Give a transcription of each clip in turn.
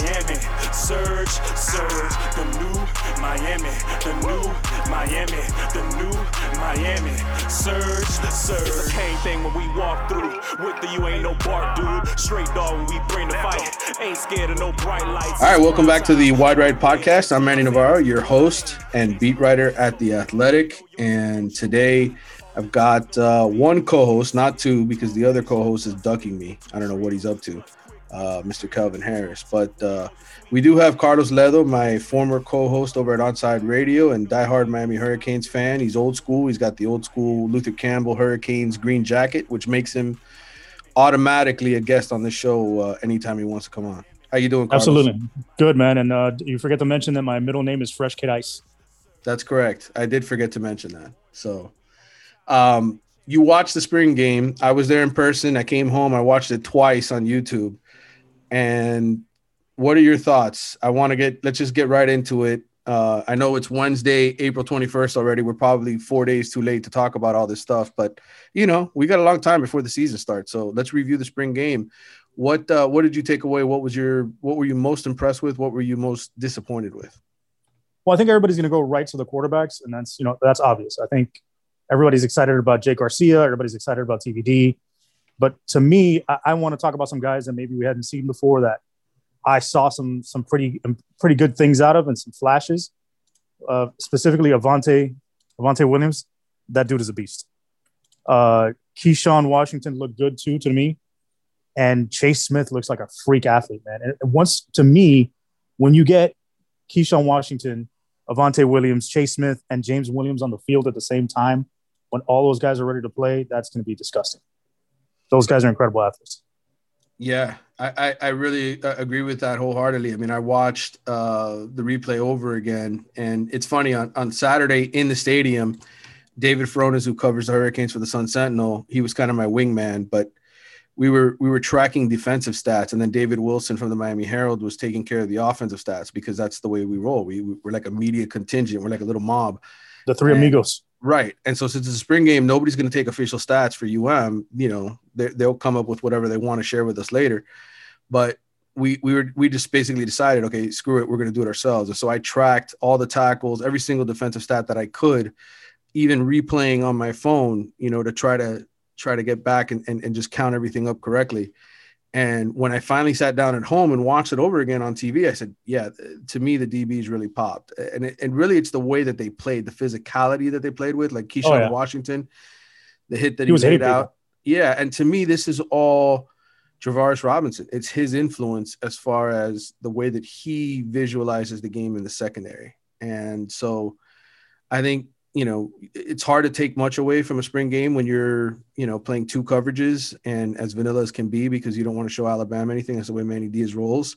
Miami, surge, surge, the new Miami, the new Miami, the new Miami, surge, surge. It's a cane thing when we walk through. With the U ain't no bark, dude. Straight dog when we bring the fight. Ain't scared of no bright lights. All right, welcome back to the Wide Right Podcast. I'm Manny Navarro, your host and beat writer at The Athletic. And today I've got uh, one co host, not two, because the other co host is ducking me. I don't know what he's up to, uh, Mr. Calvin Harris. But uh, we do have Carlos Ledo, my former co host over at Onside Radio and diehard Miami Hurricanes fan. He's old school. He's got the old school Luther Campbell Hurricanes green jacket, which makes him automatically a guest on the show uh, anytime he wants to come on. How you doing, Carlos? Absolutely. Good, man. And uh, you forget to mention that my middle name is Fresh Kid Ice. That's correct. I did forget to mention that. So, um, you watched the spring game. I was there in person. I came home. I watched it twice on YouTube. And what are your thoughts? I want to get. Let's just get right into it. Uh, I know it's Wednesday, April 21st already. We're probably four days too late to talk about all this stuff, but you know we got a long time before the season starts. So let's review the spring game. What uh, what did you take away? What was your what were you most impressed with? What were you most disappointed with? Well, I think everybody's going to go right to the quarterbacks, and that's you know that's obvious. I think everybody's excited about Jake Garcia. Everybody's excited about TVD. But to me, I, I want to talk about some guys that maybe we hadn't seen before that I saw some some pretty pretty good things out of and some flashes. Uh, specifically, Avantae Avantae Williams. That dude is a beast. Uh, Keyshawn Washington looked good too to me, and Chase Smith looks like a freak athlete, man. And once to me, when you get Keyshawn Washington, Avantae Williams, Chase Smith, and James Williams on the field at the same time, when all those guys are ready to play, that's going to be disgusting. Those guys are incredible athletes. Yeah, I, I, I really uh, agree with that wholeheartedly. I mean, I watched uh, the replay over again, and it's funny on, on Saturday in the stadium, David Furones, who covers the Hurricanes for the Sun Sentinel, he was kind of my wingman, but we were we were tracking defensive stats, and then David Wilson from the Miami Herald was taking care of the offensive stats because that's the way we roll. We we're like a media contingent. We're like a little mob. The three And- amigos. Right. And so since it's a spring game, nobody's going to take official stats for UM. You know, they, they'll come up with whatever they want to share with us later. But we we were we just basically decided, okay, screw it, we're going to do it ourselves. And so I tracked all the tackles, every single defensive stat that I could, even replaying on my phone, you know, to try to try to get back and, and, and just count everything up correctly. And when I finally sat down at home and watched it over again on TV, I said, yeah, to me, the DBs really popped. And, it, and really, it's the way that they played, the physicality that they played with, like Keyshawn Oh, yeah. Washington, the hit that He he, laid out. Yeah. And to me, this is all Travaris Robinson. It's his influence as far as the way that he visualizes the game in the secondary. And so I think, you know, it's hard to take much away from a spring game when you're, you know, playing two coverages and as vanilla as can be because you don't want to show Alabama anything. That's the way Manny Diaz rolls.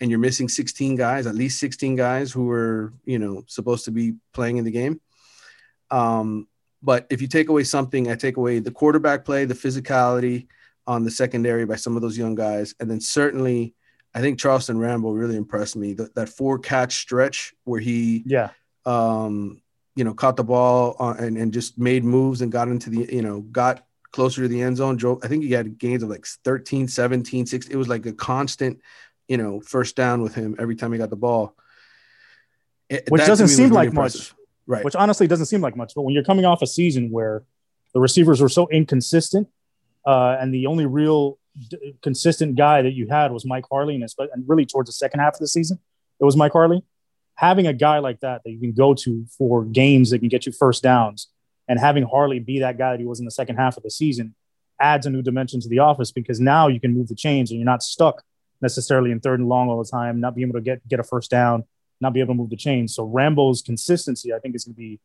And you're missing 16 guys, at least 16 guys who are, you know, supposed to be playing in the game. Um, but if you take away something, I take away the quarterback play, the physicality on the secondary by some of those young guys. And then certainly, I think Charleston Rambo really impressed me. That, that four catch stretch where he Yeah. um, you know, caught the ball on, and, and just made moves and got into the, you know, got closer to the end zone. Drove, I think he had gains of like 13, 17, 6. It was like a constant, you know, first down with him every time he got the ball. It, Which doesn't seem really like impressive. much. Right. Which honestly doesn't seem like much. But when you're coming off a season where the receivers were so inconsistent uh, and the only real d- consistent guy that you had was Mike Harley, and, and really towards the second half of the season, it was Mike Harley having a guy like that that you can go to for games that can get you first downs and having Harley be that guy that he was in the second half of the season adds a new dimension to the office because now you can move the chains and you're not stuck necessarily in third and long all the time, not being able to get get a first down, not be able to move the chains. So Rambo's consistency, I think, is going to be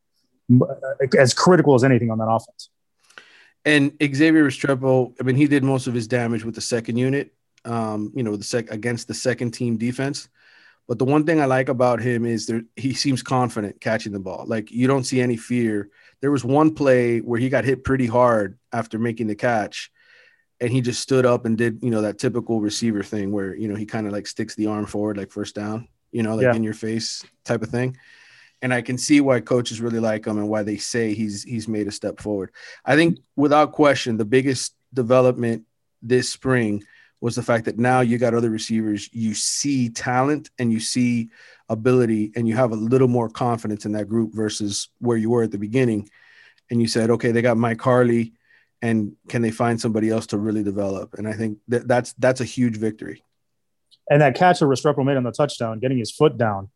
uh, as critical as anything on that offense. And Xavier Restrepo, I mean, he did most of his damage with the second unit, um, you know, the sec against the second team defense. But the one thing I like about him is that he seems confident catching the ball. Like you don't see any fear. There was one play where he got hit pretty hard after making the catch, and he just stood up and did you know that typical receiver thing where you know he kind of like sticks the arm forward like first down, you know, like yeah. in your face type of thing. And I can see why coaches really like him and why they say he's he's made a step forward. I think without question the biggest development this spring was the fact that now you got other receivers, you see talent and you see ability, and you have a little more confidence in that group versus where you were at the beginning. And you said, okay, they got Mike Harley, and can they find somebody else to really develop? And I think that that's that's a huge victory. And that catch that Restrepo made on the touchdown, getting his foot down.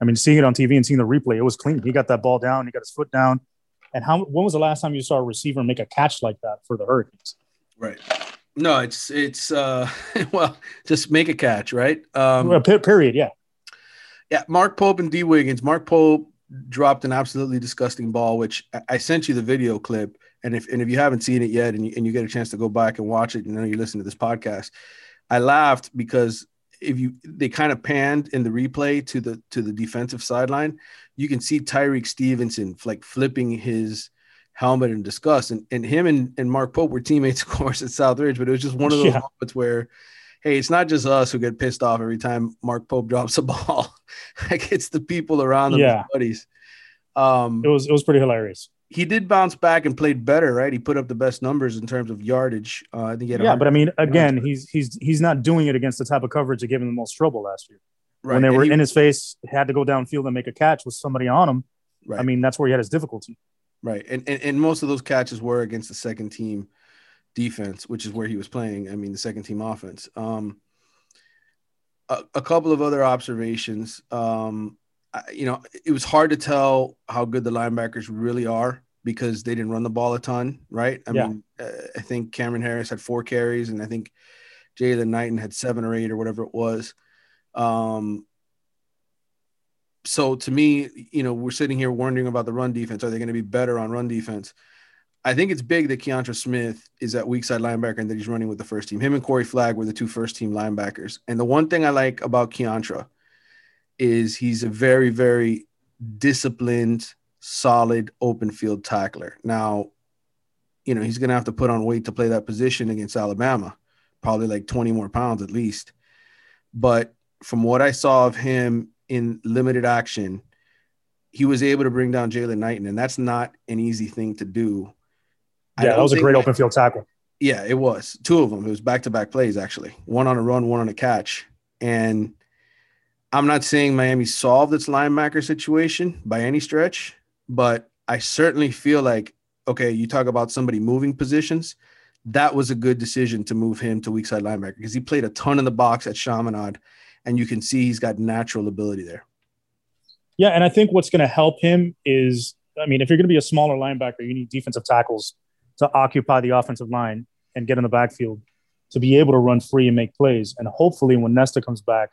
I mean, seeing it on TV and seeing the replay, it was clean. He got that ball down, he got his foot down. And how when was the last time you saw a receiver make a catch like that for the Hurricanes? Right. No, it's it's uh well, just make a catch, right? Um period, yeah. Yeah, Mark Pope and Dee Wiggins. Mark Pope dropped an absolutely disgusting ball, which I sent you the video clip. And if and if you haven't seen it yet and you, and you get a chance to go back and watch it, you know you listen to this podcast, I laughed because if you they kind of panned in the replay to the to the defensive sideline, you can see Tyrique Stevenson like flipping his helmet and disgust. And, and him and, and Mark Pope were teammates, of course, at Southridge, but it was just one of those yeah. moments where, hey, it's not just us who get pissed off every time Mark Pope drops a ball. like it's the people around them, yeah. buddies. Um, it was it was pretty hilarious. He did bounce back and played better, right? He put up the best numbers in terms of yardage. Uh, I think he had yeah, but I mean, again, he's he's he's not doing it against the type of coverage that gave him the most trouble last year. Right. When they and were he, in his face, had to go downfield and make a catch with somebody on him. Right. I mean, that's where he had his difficulty. Right. And, and and most of those catches were against the second team defense, which is where he was playing. I mean, the second team offense. Um, a, a couple of other observations. Um, I, you know, it was hard to tell how good the linebackers really are because they didn't run the ball a ton, right? I yeah. mean, uh, I think Cameron Harris had four carries, and I think Jaylan Knighton had seven or eight or whatever it was. Um, so to me, you know, we're sitting here wondering about the run defense. Are they going to be better on run defense? I think it's big that Keontra Smith is at weak side linebacker and that he's running with the first team. Him and Corey Flagg were the two first team linebackers. And the one thing I like about Keontra is he's a very, very disciplined, solid open field tackler. Now, you know, he's going to have to put on weight to play that position against Alabama, probably like 20 more pounds at least. But from what I saw of him in limited action, he was able to bring down Jaylan Knighton, and that's not an easy thing to do. Yeah, that was a great open field tackle. Yeah, it was two of them. It was back to back plays actually, one on a run, one on a catch. And I'm not saying Miami solved its linebacker situation by any stretch, but I certainly feel like okay, you talk about somebody moving positions. That was a good decision to move him to weak side linebacker because he played a ton in the box at Chaminade and you can see he's got natural ability there. Yeah, and I think what's going to help him is, I mean, if you're going to be a smaller linebacker, you need defensive tackles to occupy the offensive line and get in the backfield to be able to run free and make plays. And hopefully, when Nesta comes back,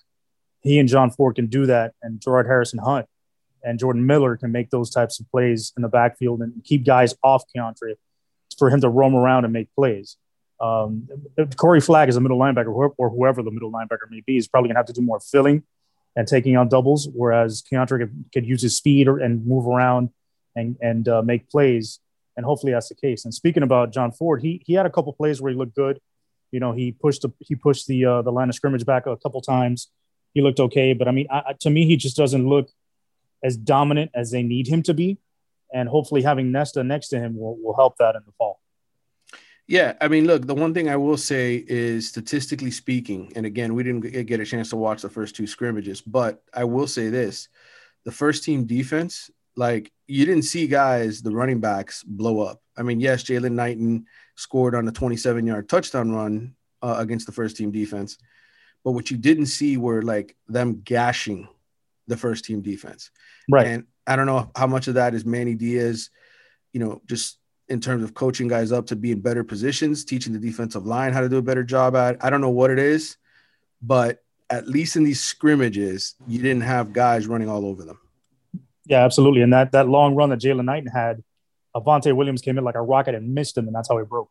he and John Ford can do that, and Jared Harrison Hunte and Jordan Miller can make those types of plays in the backfield and keep guys off Keontra for him to roam around and make plays. Um, Corey Flagg is a middle linebacker, or whoever the middle linebacker may be, is probably going to have to do more filling and taking on doubles, whereas Keontra could, could use his speed or, and move around and, and uh, make plays. And hopefully that's the case. And speaking about John Ford, he, he had a couple plays where he looked good. You know, he pushed the, he pushed the, uh, the line of scrimmage back a couple times. He looked okay. But I mean, I, to me, he just doesn't look as dominant as they need him to be. and hopefully having Nesta next to him will, will help that in the fall. Yeah, I mean, look, the one thing I will say is statistically speaking, and again, we didn't get a chance to watch the first two scrimmages, but I will say this the first team defense, like you didn't see guys, the running backs blow up. I mean, yes, Jaylan Knighton scored on a 27 yard touchdown run uh, against the first team defense, but what you didn't see were like them gashing the first team defense. Right. And I don't know how much of that is Manny Diaz, you know, just in terms of coaching guys up to be in better positions, teaching the defensive line how to do a better job at. I don't know what it is, but at least in these scrimmages, you didn't have guys running all over them. Yeah, absolutely. And that that long run that Jaylan Knighton had, Avantae Williams came in like a rocket and missed him, and that's how he broke.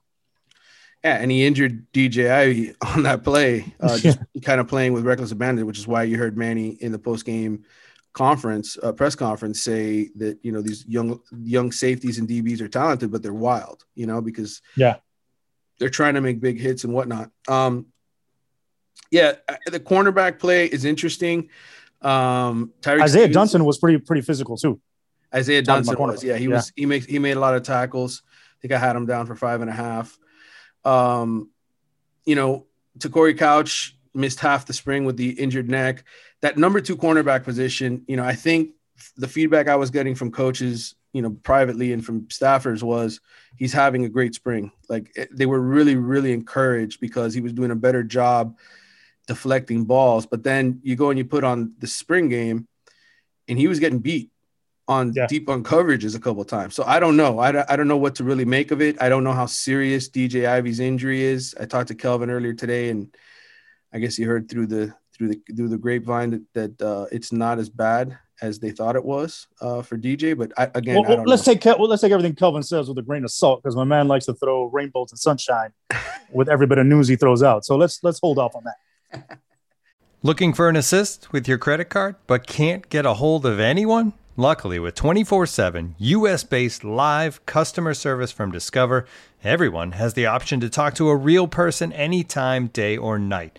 Yeah, and he injured DJ Ivey on that play, uh, just kind of playing with reckless abandon, which is why you heard Manny in the post game conference, uh, press conference, say that you know these young young safeties and DBs are talented, but they're wild, you know, because yeah, they're trying to make big hits and whatnot. Um, yeah, the cornerback play is interesting. Um, Tyreek Isaiah Stevens, Dunson was pretty pretty physical too. Isaiah Dunson was, yeah, he yeah. was he makes he made a lot of tackles. I think I had him down for five and a half. Um, you know, Te'Cory Couch missed half the spring with the injured neck that number two cornerback position, you know, I think the feedback I was getting from coaches, you know, privately and from staffers was he's having a great spring. Like eh, they were really, really encouraged because he was doing a better job deflecting balls. But then you go and you put on the spring game and he was getting beat on yeah. deep on coverages a couple times. So I don't know. I, I don't know what to really make of it. I don't know how serious DJ Ivey's injury is. I talked to Kelvin earlier today and I guess you heard through the through the through the grapevine that, that uh, it's not as bad as they thought it was uh, for DJ. But I, again, well, I let's know. take well, let's take everything Kelvin says with a grain of salt because my man likes to throw rainbows and sunshine with every bit of news he throws out. So let's let's hold off on that. Looking for an assist with your credit card, but can't get a hold of anyone? Luckily, with 24 7 US based live customer service from Discover, everyone has the option to talk to a real person anytime, day or night.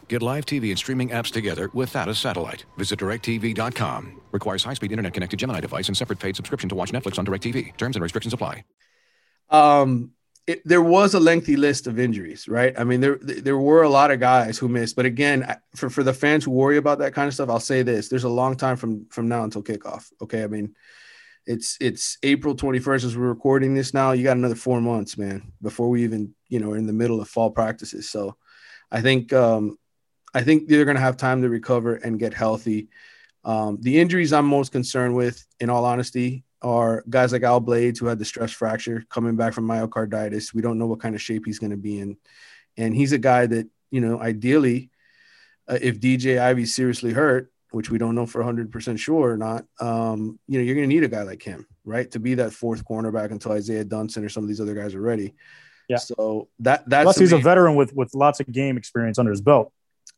Get live TV and streaming apps together without a satellite. Visit directv.com. Requires high-speed internet connected Gemini device and separate paid subscription to watch Netflix on DirecTV. Terms and restrictions apply. Um, it, there was a lengthy list of injuries, right? I mean, there there were a lot of guys who missed, but again, for for the fans who worry about that kind of stuff, I'll say this: there's a long time from from now until kickoff. Okay, I mean, it's it's April 21st as we're recording this now. You got another four months, man, before we even you know are in the middle of fall practices. So, I think um, I think they're going to have time to recover and get healthy. Um, the injuries I'm most concerned with, in all honesty, are guys like Al Blades who had the stress fracture coming back from myocarditis. We don't know what kind of shape he's going to be in, and he's a guy that you know ideally, uh, if DJ Ivey's seriously hurt, which we don't know for 100% sure or not, um, you know, you're going to need a guy like him, right, to be that fourth cornerback until Isaiah Dunson or some of these other guys are ready. Yeah. So that that's plus he's a veteran with with lots of game experience under his belt.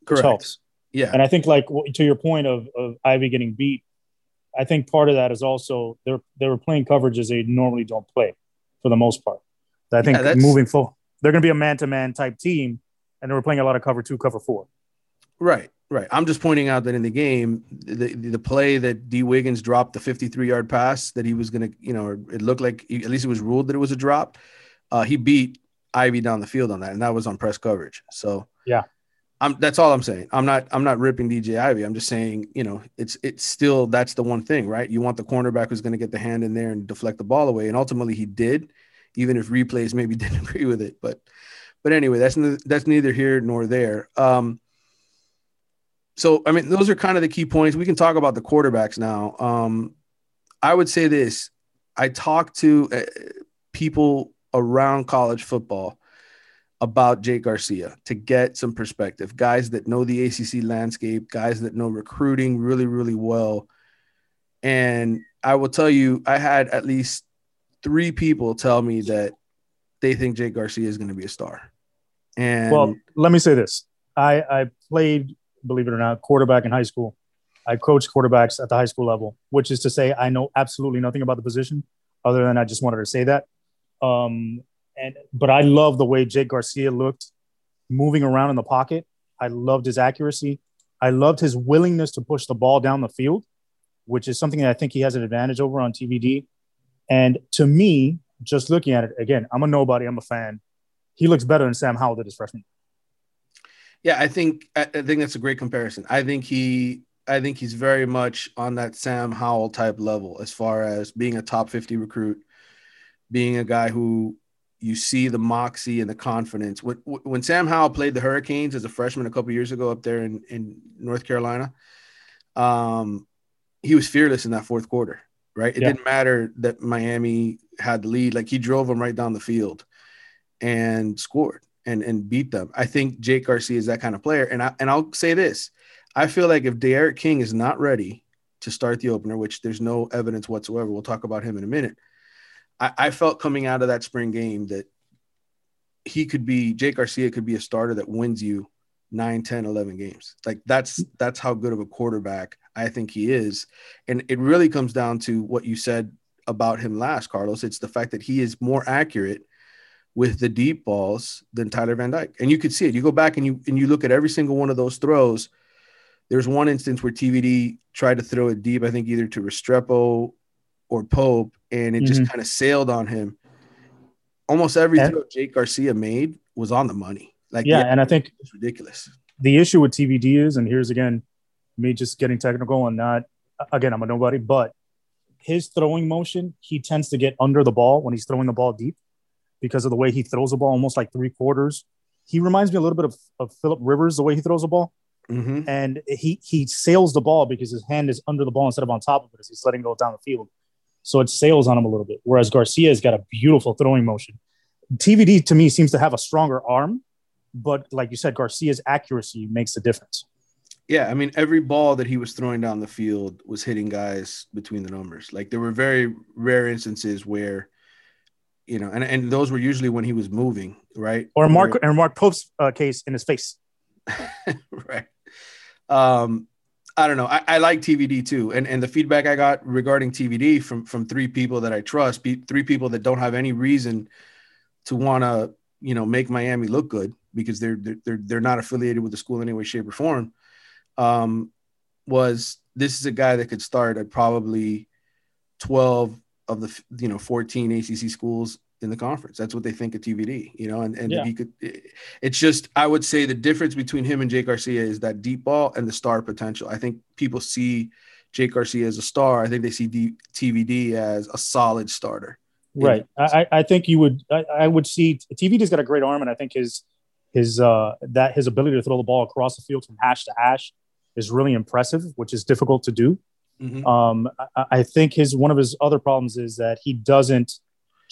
Correct. helps. Yeah. And I think like to your point of, of Ivey getting beat, I think part of that is also they're they were playing coverages they normally don't play for the most part. I think yeah, moving forward, they're going to be a man to man type team, and they were playing a lot of cover two, cover four. Right, right. I'm just pointing out that in the game, the the play that Dee Wiggins dropped the 53 yard pass that he was going to, you know, it looked like at least it was ruled that it was a drop. Uh, he beat Ivey down the field on that, and that was on press coverage. So yeah, I'm that's all I'm saying. I'm not I'm not ripping DJ Ivey. I'm just saying, you know, it's it's still that's the one thing, right? You want the cornerback who's going to get the hand in there and deflect the ball away, and ultimately he did, even if replays maybe didn't agree with it. But but anyway, that's that's neither here nor there. Um, so I mean, those are kind of the key points. We can talk about the quarterbacks now. Um, I would say this: I talked to uh, people around college football about Jake Garcia to get some perspective. Guys that know the ACC landscape, guys that know recruiting really, really well. And I will tell you, I had at least three people tell me that they think Jake Garcia is going to be a star. And well, let me say this: I, I played, believe it or not, quarterback in high school. I coached quarterbacks at the high school level, which is to say, I know absolutely nothing about the position, other than I just wanted to say that. Um, and but I love the way Jake Garcia looked moving around in the pocket. I loved his accuracy. I loved his willingness to push the ball down the field, which is something that I think he has an advantage over on TVD. And to me, just looking at it again, I'm a nobody. I'm a fan. He looks better than Sam Howell did his freshman. Yeah, I think I think that's a great comparison. I think he I think he's very much on that Sam Howell type level as far as being a top 50 recruit, being a guy who you see the moxie and the confidence. When, when Sam Howell played the Hurricanes as a freshman a couple years ago up there in, in North Carolina, um, he was fearless in that fourth quarter, right? It yeah. didn't matter that Miami had the lead. Like he drove them right down the field and scored and, and beat them. I think Jake Garcia is that kind of player. And I, and I'll say this, I feel like if D'Eriq King is not ready to start the opener, which there's no evidence whatsoever, we'll talk about him in a minute – I, I felt coming out of that spring game that he could be Jake Garcia could be a starter that wins you 9 10 11 games. Like that's that's how good of a quarterback i think he is. And it really comes down to what you said about him last carlos. It's the fact that he is more accurate with the deep balls than tyler van dyke. And you could see it. You go back and you and you look at every single one of those throws. There's one instance where tvd tried to throw it deep i think either to restrepo or pope and it mm-hmm. just kind of sailed on him. Almost every and, throw Jake Garcia made was on the money. Like, yeah, yeah and I think it's ridiculous. The issue with TVD is, and here's again me just getting technical and not again, I'm a nobody, but his throwing motion, he tends to get under the ball when he's throwing the ball deep because of the way he throws the ball almost like three quarters. He reminds me a little bit of, of Philip Rivers, the way he throws the ball. Mm-hmm. And he he sails the ball because his hand is under the ball instead of on top of it as he's letting go down the field. So it sails on him a little bit. Whereas Garcia has got a beautiful throwing motion. TVD to me seems to have a stronger arm, but like you said, Garcia's accuracy makes the difference. Yeah, I mean, every ball that he was throwing down the field was hitting guys between the numbers. Like there were very rare instances where, you know, and, and those were usually when he was moving, right? Or Mark or Mark Pope's uh, case in his face. right. Um, I don't know. I, I, like TVD too, and and the feedback I got regarding TVD from from three people that I trust, three people that don't have any reason to want to you know make Miami look good because they're they're they're not affiliated with the school in any way, shape, or form. Um, was this is a guy that could start at probably twelve of the you know fourteen ACC schools in the conference. That's what they think of TVD, you know, and, and yeah. he could, it's just, I would say the difference between him and Jake Garcia is that deep ball and the star potential. I think people see Jake Garcia as a star. I think they see D, TVD as a solid starter. Right. I, I think you would, I, I would see TVD's got a great arm and I think his, his, uh, that his ability to throw the ball across the field from hash to hash is really impressive, which is difficult to do. Mm-hmm. Um, I, I think his, one of his other problems is that he doesn't,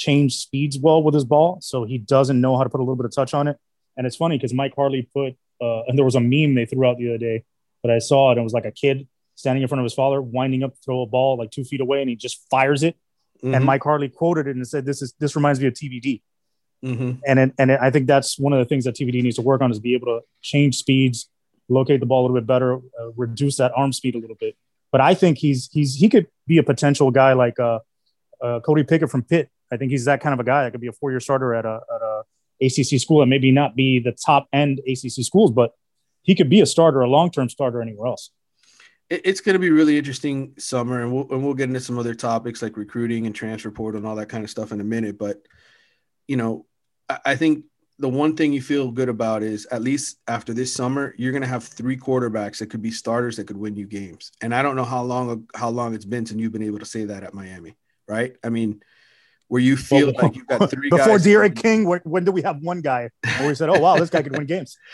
change speeds well with his ball, so he doesn't know how to put a little bit of touch on it. And it's funny because Mike Harley put, uh, and there was a meme they threw out the other day, but I saw it and it was like a kid standing in front of his father, winding up to throw a ball like two feet away, and he just fires it. Mm-hmm. And Mike Harley quoted it and said, "This is this reminds me of TVD." Mm-hmm. And it, and it, I think that's one of the things that TVD needs to work on is be able to change speeds, locate the ball a little bit better, uh, reduce that arm speed a little bit. But I think he's he's he could be a potential guy like uh, uh, Cody Pickett from Pitt I think he's that kind of a guy that could be a four year starter at a, at a ACC school and maybe not be the top end ACC schools, but he could be a starter, a long term starter anywhere else. It's going to be really interesting summer, and we'll, and we'll get into some other topics like recruiting and transfer portal and all that kind of stuff in a minute. But you know, I think the one thing you feel good about is at least after this summer, you're going to have three quarterbacks that could be starters that could win you games. And I don't know how long how long it's been since you've been able to say that at Miami, right? I mean, where you feel like you've got three before. D'Eriq King. When, when do we have one guy where we said, "Oh wow, this guy could win games"?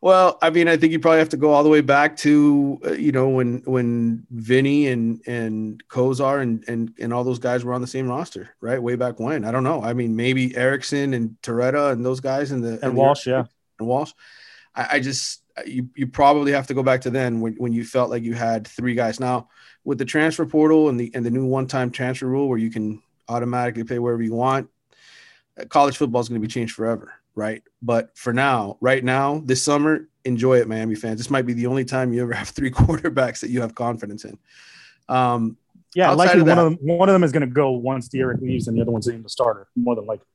Well, I mean, I think you probably have to go all the way back to uh, you know when when Vinny and and Kosar and and and all those guys were on the same roster, right? Way back when. I don't know. I mean, maybe Erickson and Torretta and those guys in the And the- Walsh, yeah. and Walsh. I, I just you you probably have to go back to then when, when you felt like you had three guys. Now with the transfer portal and the and the new one time transfer rule where you can automatically pay wherever you want, college football is going to be changed forever, right? But for now, right now, this summer, enjoy it, Miami fans. This might be the only time you ever have three quarterbacks that you have confidence in. Um, Yeah, likely of one of them, one of them is going to go once D'Eriq leaves, and the other one's even the starter, more than likely.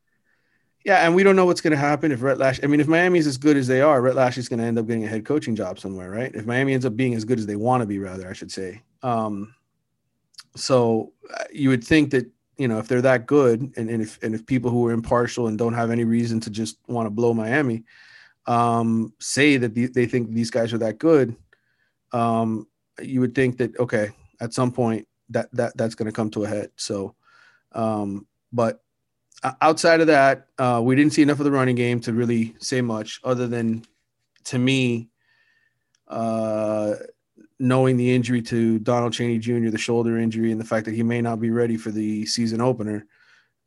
Yeah, and we don't know what's going to happen if Rhett Lashlee. I mean, if Miami's as good as they are, Rhett Lashlee is going to end up getting a head coaching job somewhere, right? If Miami ends up being as good as they want to be, rather, I should say. Um, so uh, you would think that you know if they're that good, and, and if and if people who are impartial and don't have any reason to just want to blow Miami, um, say that the, they think these guys are that good, um, you would think that okay, at some point that that that's going to come to a head. So, um, but outside of that, uh, we didn't see enough of the running game to really say much other than to me, uh, knowing the injury to Donald Chaney Jr., the shoulder injury, and the fact that he may not be ready for the season opener.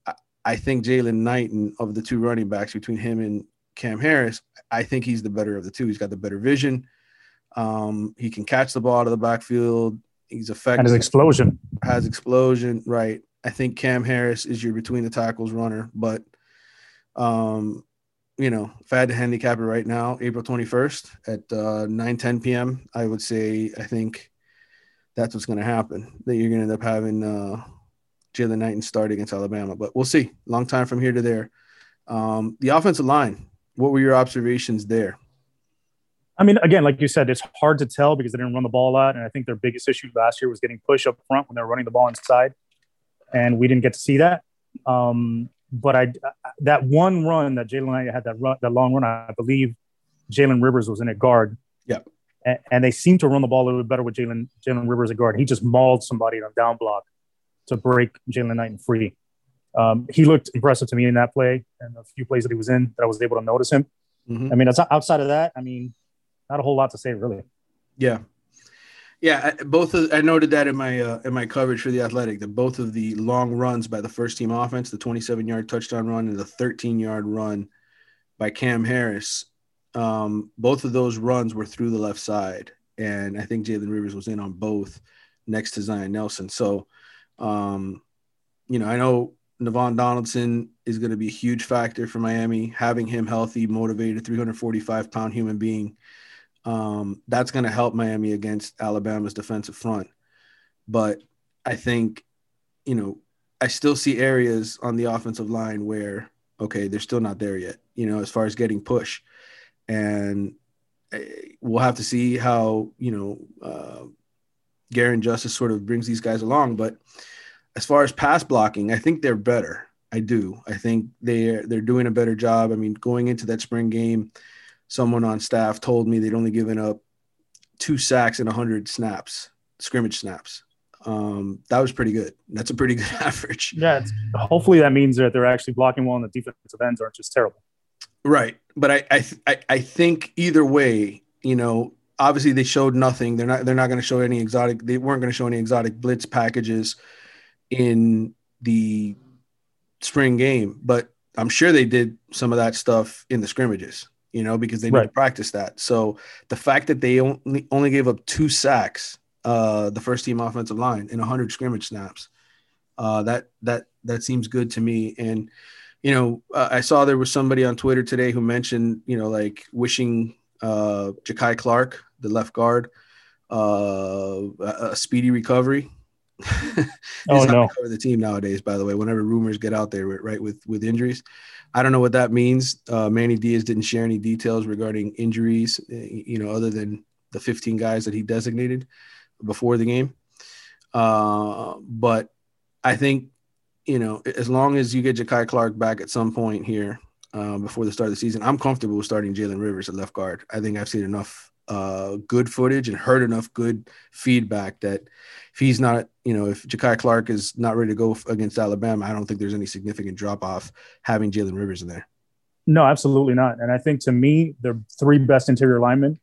I, I think Jaylan Knighton of the two running backs between him and Cam Harris, I think he's the better of the two. He's got the better vision. Um, he can catch the ball out of the backfield. He's effective And his explosion. has explosion, right? I think Cam Harris is your between the tackles runner, but um, you know, if I had to handicap it right now, April 21st at uh 9 10 p.m., I would say I think that's what's gonna happen. That you're gonna end up having uh Jaylan Knighton start against Alabama. But we'll see. Long time from here to there. Um, the offensive line, what were your observations there? I mean, again, like you said, it's hard to tell because they didn't run the ball a lot. And I think their biggest issue last year was getting push up front when they were running the ball inside. And we didn't get to see that. Um, but I that one run that Jalen Knight had that run, that long run, I believe Jalen Rivers was in at guard. Yeah. And, and they seemed to run the ball a little bit better with Jalen Jalen Rivers at guard. He just mauled somebody on down block to break Jaylan Knighton free. Um, he looked impressive to me in that play and a few plays that he was in that I was able to notice him. Mhm. I mean, outside of that. I mean, not a whole lot to say really. Yeah, yeah. Both of I noted that in my uh, in my coverage for the Athletic that both of the long runs by the first team offense, the 27 yard touchdown run and the 13 yard run by Cam Harris, um, both of those runs were through the left side, and I think Jalen Rivers was in on both next to Zion Nelson. So, um, you know, I know Navaughn Donaldson is going to be a huge factor for Miami. Having him healthy, motivated, 345 pound human being um, that's going to help Miami against Alabama's defensive front. But I think, you know, I still see areas on the offensive line where, okay, they're still not there yet, you know, as far as getting push. And eh, we'll have to see how, you know, uh, Garin Justice sort of brings these guys along. But as far as pass blocking, I think they're better. I do. I think they're they're doing a better job. I mean, going into that spring game, someone on staff told me they'd only given up two sacks in 100 snaps, scrimmage snaps. Um, that was pretty good. That's a pretty good average. Yeah, it's, hopefully that means that they're actually blocking well, and the defensive ends aren't just terrible. Right. But I, I, th- I, I think either way, you know, obviously they showed nothing. They're not, they're not going to show any exotic. They weren't going to show any exotic blitz packages in the spring game, but I'm sure they did some of that stuff in the scrimmages, you know, because they need to practice that. So the fact that they only, only gave up two sacks, uh, the first team offensive line in 100 scrimmage snaps, uh, that that that seems good to me. And you know, uh, I saw there was somebody on Twitter today who mentioned, you know, like wishing uh, Jakai Clark, the left guard, uh, a, a speedy recovery. Oh, no. cover the team nowadays. By the way, whenever rumors get out there, right, with with injuries, I don't know what that means. Uh, Manny Diaz didn't share any details regarding injuries, uh, you know, other than the 15 guys that he designated before the game. Uh, but I think, you know, as long as you get Jakai Clark back at some point here uh, before the start of the season, I'm comfortable with starting Jalen Rivers at left guard. I think I've seen enough uh, good footage and heard enough good feedback that if he's not, you know, if Jakai Clark is not ready to go against Alabama, I don't think there's any significant drop off having Jalen Rivers in there. No, absolutely not. And I think to me, the three best interior linemen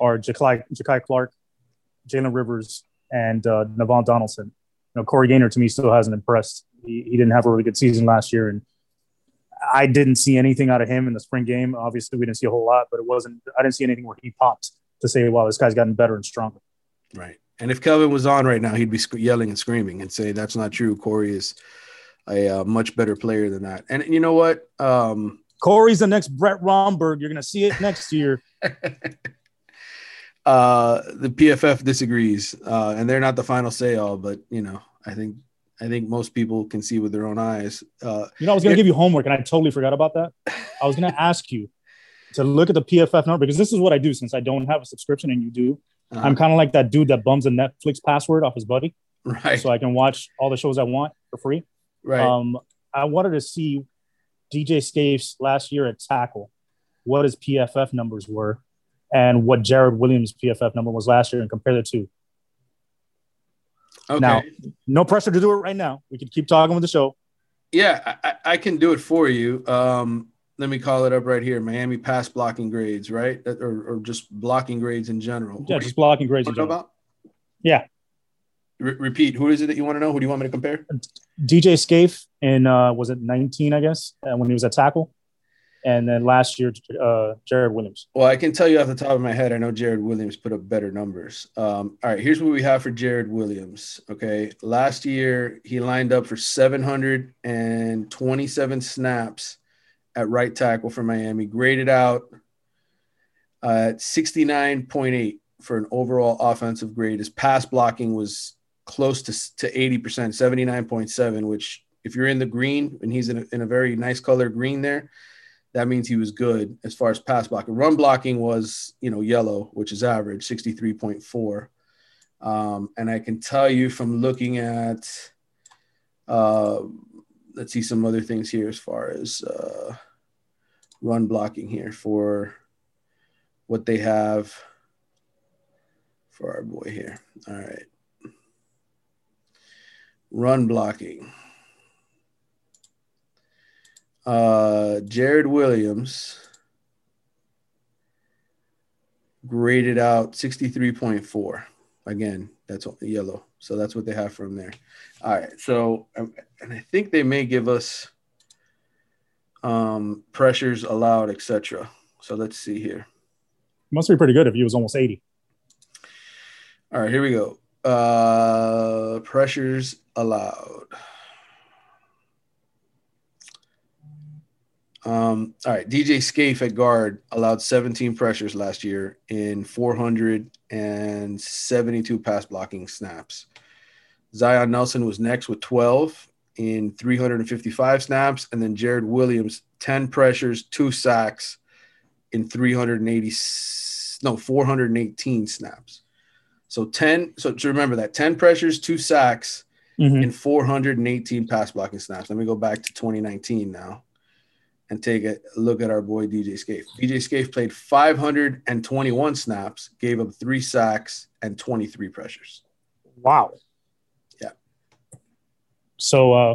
are Jakai, Jakai Clark, Jalen Rivers, and uh, Navaughn Donaldson. You know, Corey Gaynor to me still hasn't impressed. He, he didn't have a really good season last year, and I didn't see anything out of him in the spring game. Obviously, we didn't see a whole lot, but it wasn't. I didn't see anything where he popped to say, "Wow, this guy's gotten better and stronger." Right. And if Kelvin was on right now, he'd be yelling and screaming and say, "That's not true. Corey is a uh, much better player than that." And you know what? Um, Corey's the next Brett Romberg. You're going to see it next year. uh, the PFF disagrees, uh, and they're not the final say all. But you know, I think I think most people can see with their own eyes. Uh, you know, I was going to give you homework, and I totally forgot about that. I was going to ask you to look at the PFF number because this is what I do since I don't have a subscription and you do. Uh-huh. I'm kind of like that dude that bums a Netflix password off his buddy, right? So I can watch all the shows I want for free. Right. Um, I wanted to see DJ Scaife last year at tackle, what his PFF numbers were, and what Jarrid Williams' PFF number was last year, and compare the two. Okay. Now, no pressure to do it right now. We can keep talking with the show. Yeah, I, I can do it for you. Um, let me call it up right here. Miami pass blocking grades, right? Or, or just blocking grades in general. Yeah, just blocking grades in general. About? Yeah. Re- repeat. Who is it that you want to know? Who do you want me to compare? DJ Scaife in uh, was it 19, I guess, uh, when he was at tackle, and then last year uh, Jarrid Williams. Well, I can tell you off the top of my head, I know Jarrid Williams put up better numbers. Um, all right, here's what we have for Jarrid Williams. Okay, last year he lined up for 727 snaps at right tackle for Miami, graded out at 69.8 for an overall offensive grade. His pass blocking was close to, to 80%, 79.7, which if you're in the green and he's in a, in a very nice color green there, that means he was good as far as pass blocking. Run blocking was, you know, yellow, which is average, 63.4. Um, and I can tell you from looking at, uh, let's see some other things here as far as uh, run blocking here for what they have for our boy here. All right. Run blocking. Uh, Jarrid Williams graded out 63.4. Again, that's yellow. So that's what they have from there. All right. So, um, and I think they may give us um, pressures allowed, etc. So let's see here. Must be pretty good if he was almost 80. All right, here we go. Uh, pressures allowed. Um, all right, DJ Scaife at guard allowed 17 pressures last year in 472 pass blocking snaps. Zion Nelson was next with 12 in 355 snaps, and then Jarrid Williams 10 pressures, two sacks in 380 no 418 snaps. So 10 so to remember that 10 pressures, two sacks mm-hmm. in 418 pass blocking snaps. Let me go back to 2019 now and take a look at our boy DJ Scaife. DJ Scaife played 521 snaps, gave up three sacks and 23 pressures. Wow. Yeah. So uh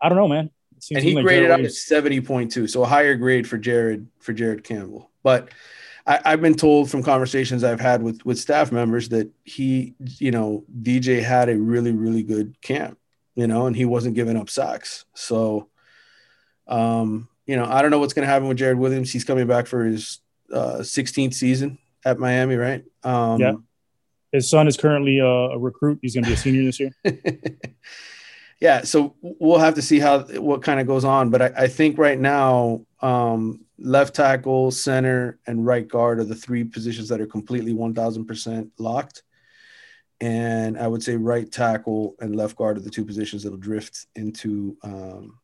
I don't know, man. And he like graded out at 70.2, so a higher grade for Jared for Jared Campbell. But I, have been told from conversations I've had with with staff members that he, you know, DJ had a really, really good camp, you know, and he wasn't giving up sacks. So um, you know, I don't know what's going to happen with Jarrid Williams. He's coming back for his uh, 16th season at Miami, right? Um, yeah. His son is currently a, a recruit. He's going to be a senior this year. yeah, so we'll have to see how what kind of goes on. But I, I think right now, um, left tackle, center, and right guard are the three positions that are completely 1,000% locked. And I would say right tackle and left guard are the two positions that'll drift into um,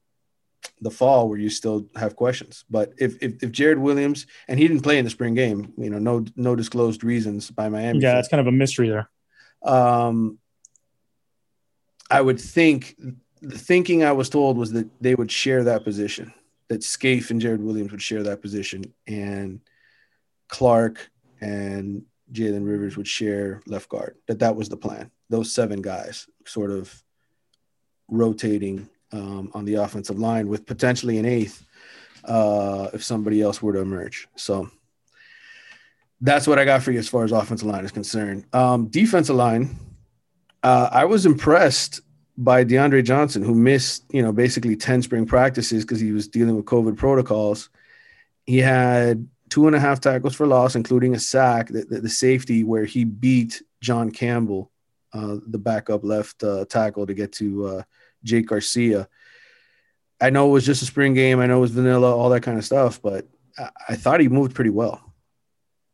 the fall where you still have questions. But if, if, if Jarrid Williams and he didn't play in the spring game, you know, no no disclosed reasons by Miami. Yeah, it's kind of a mystery there. Um, I would think the thinking I was told was that they would share that position, that Scaife and Jarrid Williams would share that position, and Clark and Jalen Rivers would share left guard. That that was the plan. Those seven guys sort of rotating um, on the offensive line with potentially an eighth uh, if somebody else were to emerge. So that's what I got for you as far as offensive line is concerned. Um, defensive line, uh, I was impressed by DeAndre Johnson, who missed, you know, basically 10 spring practices because he was dealing with COVID protocols. He had two and a half tackles for loss, including a sack, the, the, the safety where he beat John Campbell, uh, the backup left uh, tackle, to get to uh, Jake Garcia. I know it was just a spring game. I know it was vanilla, all that kind of stuff, but I, I thought he moved pretty well.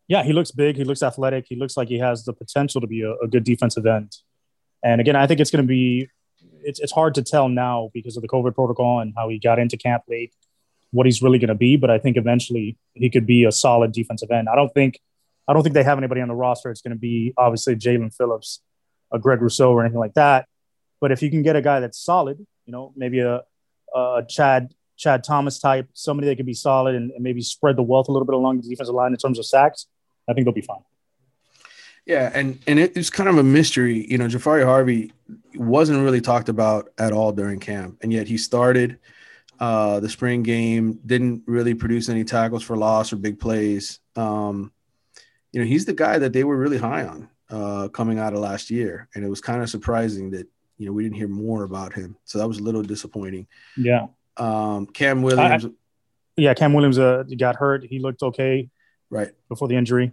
Yeah, he looks big. He looks athletic. He looks like he has the potential to be a, a good defensive end. And again, I think it's going to be it's, it's hard to tell now because of the COVID protocol and how he got into camp late, what he's really going to be. But I think eventually he could be a solid defensive end. I don't think I don't think they have anybody on the roster. It's going to be obviously Jaelan Phillips, a Greg Rousseau, or anything like that. But if you can get a guy that's solid, you know, maybe a, a Chad Chad Thomas type, somebody that could be solid and, and maybe spread the wealth a little bit along the defensive line in terms of sacks, I think they'll be fine. Yeah, and and it's kind of a mystery. You know, Jahfari Harvey wasn't really talked about at all during camp, and yet he started uh, the spring game. Didn't really produce any tackles for loss or big plays. Um, you know, he's the guy that they were really high on uh, coming out of last year, and it was kind of surprising that you know we didn't hear more about him. So that was a little disappointing. Yeah. Um, Cam Williams. I, yeah, Cam Williams uh, got hurt. He looked okay. Right. Before the injury.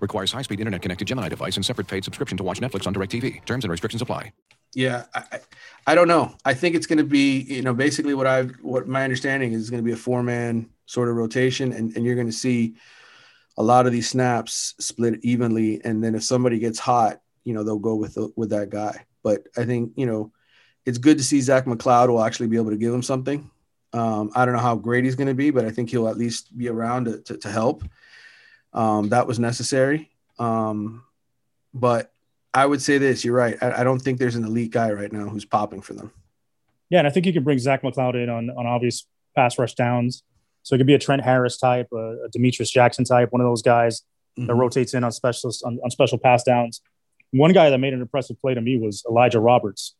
Requires high-speed internet-connected Gemini device and separate paid subscription to watch Netflix on DirecTV. Terms and restrictions apply. Yeah, I, I don't know. I think it's going to be, you know, basically what I've, what my understanding is going to be a four man sort of rotation, and, and you're going to see a lot of these snaps split evenly. And then if somebody gets hot, you know, they'll go with the, with that guy. But I think, you know, it's good to see Zach McCloud will actually be able to give him something. Um, I don't know how great he's going to be, but I think he'll at least be around to, to, to help. Um, that was necessary. Um, but I would say this: you're right. I, I, don't think there's an elite guy right now who's popping for them. Yeah, and I think you can bring Zach McCloud in on on obvious pass rush downs. So it could be a Trent Harris type, a, a Demetrius Jackson type, one of those guys mm-hmm. that rotates in on specialist on, on special pass downs. One guy that made an impressive play to me was Elijah Roberts,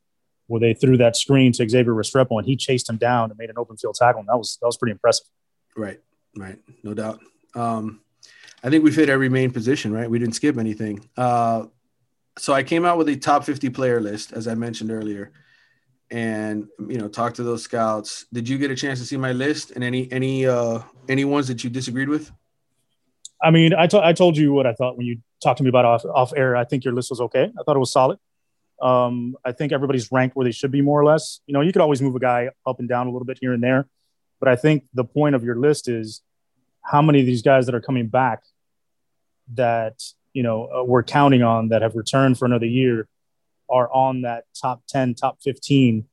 where they threw that screen to Xavier Restrepo and he chased him down and made an open field tackle. And that was that was pretty impressive. Right, right, no doubt. Um, I think we fit every main position, right? We didn't skip anything. Uh, so I came out with a top 50 player list, as I mentioned earlier, and you know, talked to those scouts. Did you get a chance to see my list and any any uh any ones that you disagreed with? I mean, I, to- I told you what I thought when you talked to me about off off air. I think your list was okay. I thought it was solid. Um, I think everybody's ranked where they should be more or less. You know, you could always move a guy up and down a little bit here and there, but I think the point of your list is how many of these guys that are coming back that you know uh, we're counting on that have returned for another year are on that top 10 top 15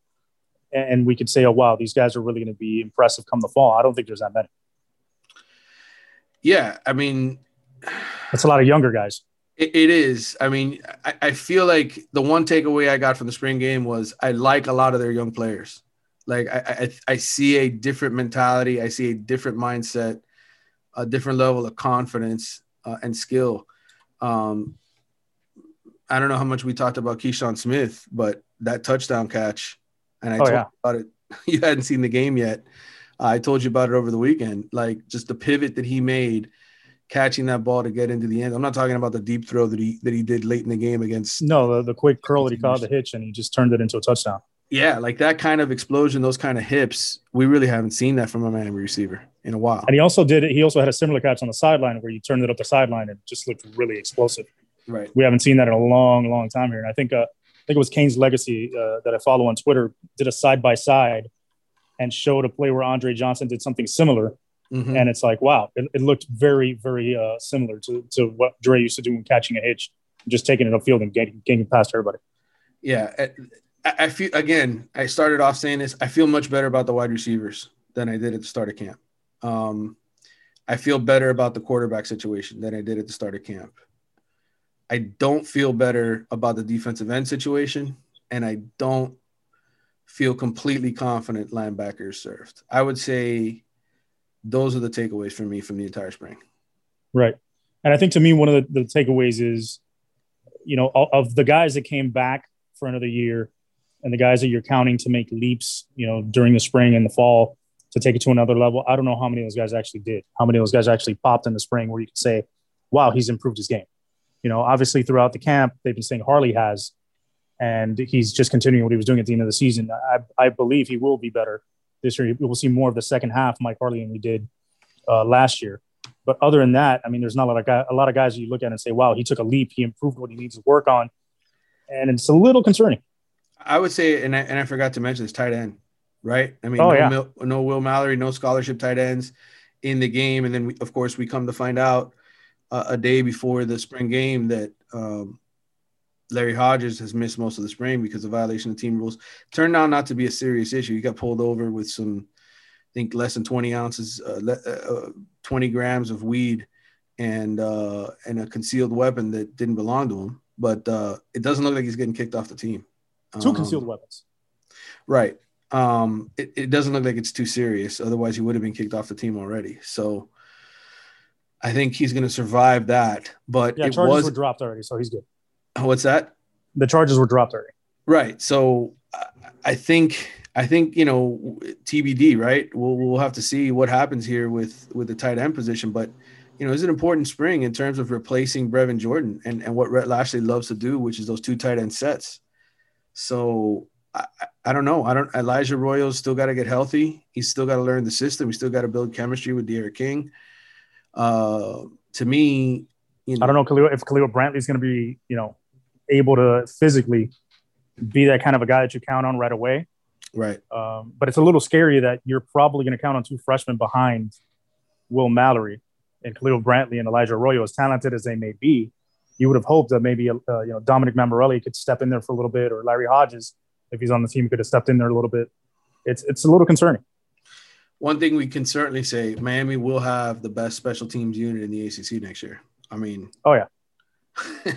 and we could say oh wow these guys are really going to be impressive come the fall. I don't think there's that many. Yeah i mean it's a lot of younger guys. It, it is. I mean I, I feel like the one takeaway i got from the spring game was i like a lot of their young players. Like I, I, I see a different mentality. I see a different mindset a different level of confidence uh, and skill um, I don't know how much we talked about Keyshawn Smith, but that touchdown catch, and I oh, told yeah. you about it. You hadn't seen the game yet. Uh, I told you about it over the weekend. Like just the pivot that he made, catching that ball to get into the end. I'm not talking about the deep throw that he that he did late in the game against. No, the, the quick curl that he caught the hitch and he just turned it into a touchdown. Yeah, like that kind of explosion, those kind of hips. We really haven't seen that from a Miami receiver in a while. And he also did it. He also had a similar catch on the sideline where he turned it up the sideline and just looked really explosive. Right. We haven't seen that in a long, long time here. And I think uh, I think it was Kane's Legacy uh, that I follow on Twitter did a side by side and showed a play where Andre Johnson did something similar. Mm-hmm. And it's like, wow, it, it looked very, very uh, similar to, to what Dre used to do when catching a hitch, just taking it upfield and getting, getting past everybody. Yeah, I, feel again. I started off saying this. I feel much better about the wide receivers than I did at the start of camp. Um, I feel better about the quarterback situation than I did at the start of camp. I don't feel better about the defensive end situation, and I don't feel completely confident linebackers served. I would say those are the takeaways for me from the entire spring. Right. And I think to me, one of the, the takeaways is, you know, of the guys that came back for another year and the guys that you're counting to make leaps, you know, during the spring and the fall to take it to another level. I don't know how many of those guys actually did, how many of those guys actually popped in the spring where you could say, wow, he's improved his game. You know, obviously throughout the camp, they've been saying Harley has, and he's just continuing what he was doing at the end of the season. I, I believe he will be better this year. We will see more of the second half Mike Harley than we did uh, last year. But other than that, I mean, there's not a lot of guys, a lot of guys you look at and say, "Wow, he took a leap. He improved what he needs to work on," and it's a little concerning. I would say, and I, and I forgot to mention this tight end, right? I mean, oh, no, yeah. Mil, no Will Mallory, no scholarship tight ends in the game, and then we, of course we come to find out uh, a day before the spring game that um, Larry Hodges has missed most of the spring because of violation of team rules. Turned out not to be a serious issue. He got pulled over with some, I think, less than 20 ounces, uh, uh, 20 grams of weed, and uh, and a concealed weapon that didn't belong to him. But uh, it doesn't look like he's getting kicked off the team. Two Um, concealed weapons. Right. Um, it, it doesn't look like it's too serious. Otherwise, he would have been kicked off the team already. So I think he's going to survive that. But Yeah, it charges was were dropped already, so he's good. what's that? The charges were dropped already. Right. So I- think I think you know TBD. Right. We'll we'll have to see what happens here with with the tight end position, but. You know, it's an important spring in terms of replacing Brevin Jordan and, and what Rhett Lashlee loves to do, which is those two tight end sets. So I, I- don't know. I don't. Elijah Arroyo still got to get healthy. He's still got to learn the system. He's still got to build chemistry with D'Eriq King. Uh, to me, you know, I don't know Kahlil, if Kahlil Brantley's going to be, you know, able to physically be that kind of a guy that you count on right away. Right. Um, but it's a little scary that you're probably going to count on two freshmen behind Will Mallory and Kahlil Brantley and Elijah Arroyo, as talented as they may be. You would have hoped that maybe uh, you know Dominic Mammarelli could step in there for a little bit, or Larry Hodges, if he's on the team, could have stepped in there a little bit. It's it's a little concerning. One thing we can certainly say, Miami will have the best special teams unit in the ACC next year. I mean, Oh yeah,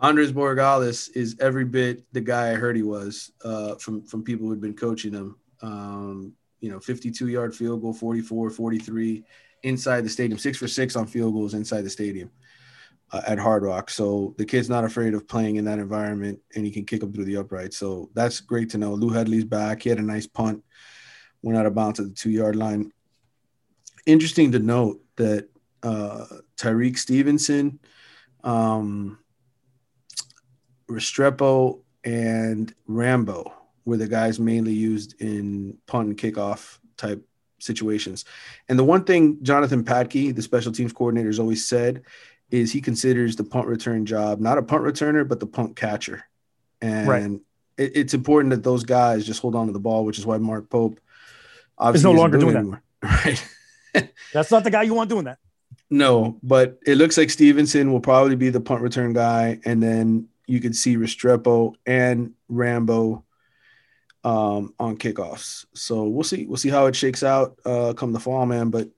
Andres Borregales is every bit the guy I heard he was uh, from from people who'd been coaching him. Um, you know, 52 yard field goal, 44, 43 inside the stadium, six for six on field goals inside the stadium uh, at Hard Rock. So the kid's not afraid of playing in that environment, and he can kick them through the upright. So that's great to know. Lou Hedley's back. He had a nice punt, went out of bounds at the two yard line. Interesting to note that uh, Tyrique Stevenson. Um, Restrepo and Rambo were the guys mainly used in punt and kickoff type situations. And the one thing Jonathan Patke, the special teams coordinator, has always said is he considers the punt return job not a punt returner, but the punt catcher. And Right. it, it's important that those guys just hold on to the ball, which is why Mark Pope obviously is no longer doing it that. anymore. Right. that's not the guy you want doing that. No, but it looks like Stevenson will probably be the punt return guy, and then you could see Restrepo and Rambo um, on kickoffs. So we'll see. We'll see how it shakes out uh, come the fall, man. But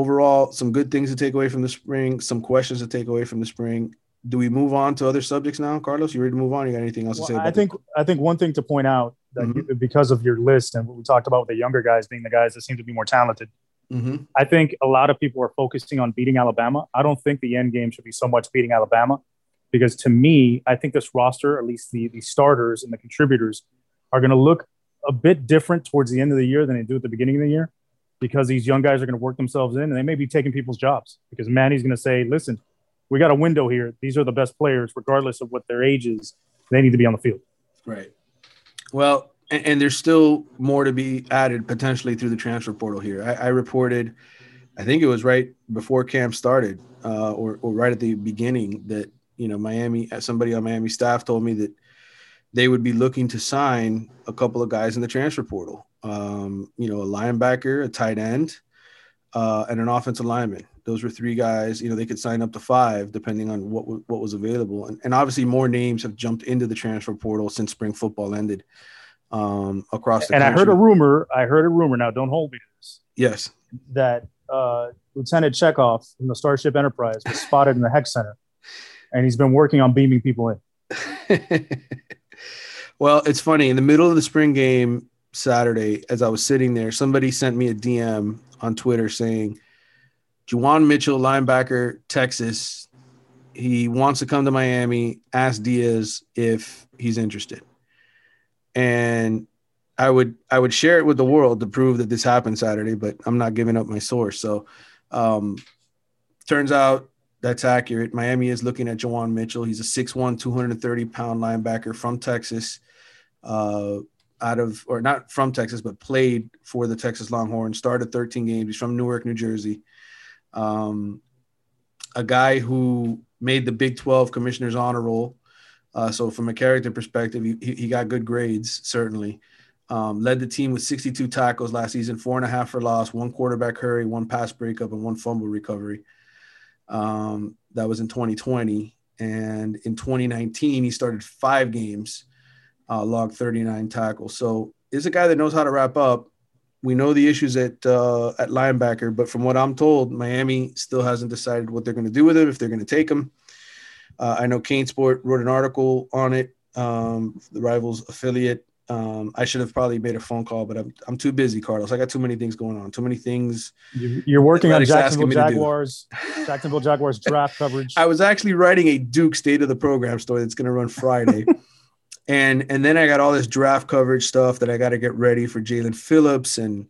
overall, some good things to take away from the spring. Some questions to take away from the spring. Do we move on to other subjects now, Carlos? You ready to move on? You got anything else to say? I think I think one thing to point out that Mhm. you, because of your list and what we talked about with the younger guys being the guys that seem to be more talented, hmm I think a lot of people are focusing on beating Alabama. I don't think the end game should be so much beating Alabama, because to me, I think this roster, at least the the starters and the contributors, are going to look a bit different towards the end of the year than they do at the beginning of the year, because these young guys are going to work themselves in and they may be taking people's jobs. Because Manny's going to say, "Listen, we got a window here. These are the best players, regardless of what their age is. They need to be on the field." Right. Well, and, and there's still more to be added potentially through the transfer portal here. I, I reported, I think it was right before camp started, uh, or, or right at the beginning, that you know Miami, somebody on Miami staff told me that they would be looking to sign a couple of guys in the transfer portal. Um, you know, a linebacker, a tight end, uh, and an offensive lineman. Those were three guys. You know, they could sign up to five depending on what what was available, and, and obviously more names have jumped into the transfer portal since spring football ended um, across the. And country. I heard a rumor. I heard a rumor. Now, don't hold me to this. Yes. That uh, Lieutenant Chekov from the Starship Enterprise was spotted in the Hecht Center, and he's been working on beaming people in. well, it's funny. In the middle of the spring game Saturday, as I was sitting there, somebody sent me a DM on Twitter saying, Juwan Mitchell, linebacker, Texas. He wants to come to Miami. Ask Diaz if he's interested. And I would I would share it with the world to prove that this happened Saturday, but I'm not giving up my source. So um, turns out that's accurate. Miami is looking at Juwan Mitchell. He's a 6'1, 230 pound linebacker from Texas. Uh, out of or not from Texas, but played for the Texas Longhorns, started 13 games. He's from Newark, New Jersey. Um, a guy who made the Big 12 commissioner's honor roll. Uh, so from a character perspective, he, he got good grades, certainly. Um, led the team with 62 tackles last season, four and a half for loss, one quarterback hurry, one pass breakup, and one fumble recovery. Um, that was in 2020. And in 2019, he started five games, uh, logged 39 tackles. So is a guy that knows how to wrap up. We know the issues at uh, at linebacker, but from what I'm told, Miami still hasn't decided what they're going to do with him. If they're going to take him, uh, I know CaneSport wrote an article on it, um, the Rivals affiliate. Um, I should have probably made a phone call, but I'm I'm too busy, Carlos. I got too many things going on, too many things. You're working on Jacksonville me to do. Jaguars, Jacksonville Jaguars draft coverage. I was actually writing a Duke state of the program story that's going to run Friday. and and then I got all this draft coverage stuff that I got to get ready for Jaelan Phillips and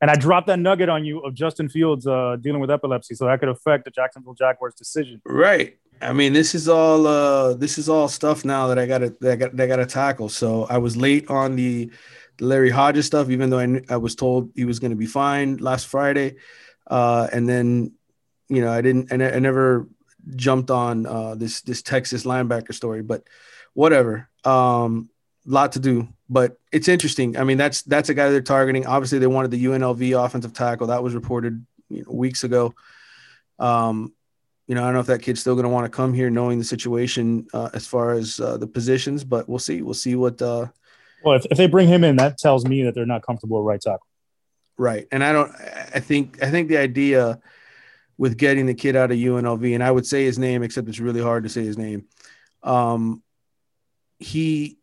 And I dropped that nugget on you of Justin Fields uh, dealing with epilepsy, so that could affect the Jacksonville Jaguars' decision. right. I mean, this is all uh this is all stuff now that I got to that I got that got to tackle. So I was late on the, Larry Hodges stuff, even though I kn- I was told he was going to be fine last Friday, uh, and then you know I didn't and I, I never jumped on uh, this this Texas linebacker story, but whatever. Um, lot to do, but it's interesting. I mean, that's that's a guy they're targeting. Obviously, they wanted the UNLV offensive tackle that was reported you know, weeks ago. Um, you know, I don't know if that kid's still going to want to come here, knowing the situation uh, as far as uh, the positions, but we'll see. We'll see what. Uh, Well, if, if they bring him in, that tells me that they're not comfortable at right tackle. Right. And I don't I think I think the idea with getting the kid out of UNLV, and I would say his name, except it's really hard to say his name. Um he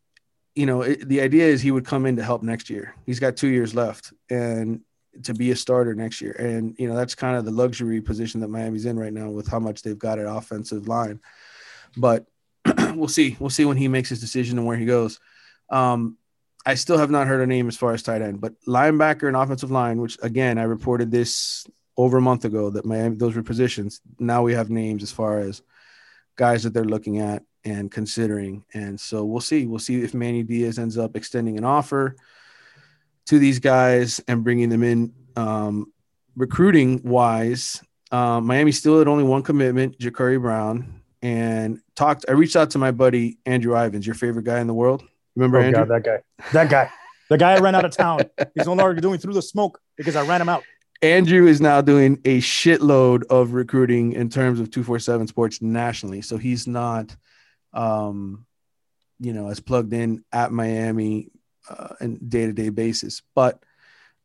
you know, it, the idea is he would come in to help next year. He's got 2 years left and to be a starter next year. And you know, that's kind of the luxury position that Miami's in right now with how much they've got at offensive line. But we'll see. We'll see when he makes his decision and where he goes. Um, I still have not heard a name as far as tight end, but linebacker and offensive line, which again I reported this over a month ago that Miami those were positions. Now we have names as far as guys that they're looking at and considering, and so we'll see. We'll see if Manny Diaz ends up extending an offer to these guys and bringing them in. Um, recruiting wise, um, Miami still had only one commitment, Ja'Cory Brown, and talked. I reached out to my buddy Andrew Ivins, your favorite guy in the world. Remember Oh, Andrew? God, that guy. That guy. The guy I ran out of town. He's no longer doing through the smoke because I ran him out. Andrew is now doing a shitload of recruiting in terms of 247 sports nationally. So he's not, um, you know, as plugged in at Miami uh, and day to day basis, but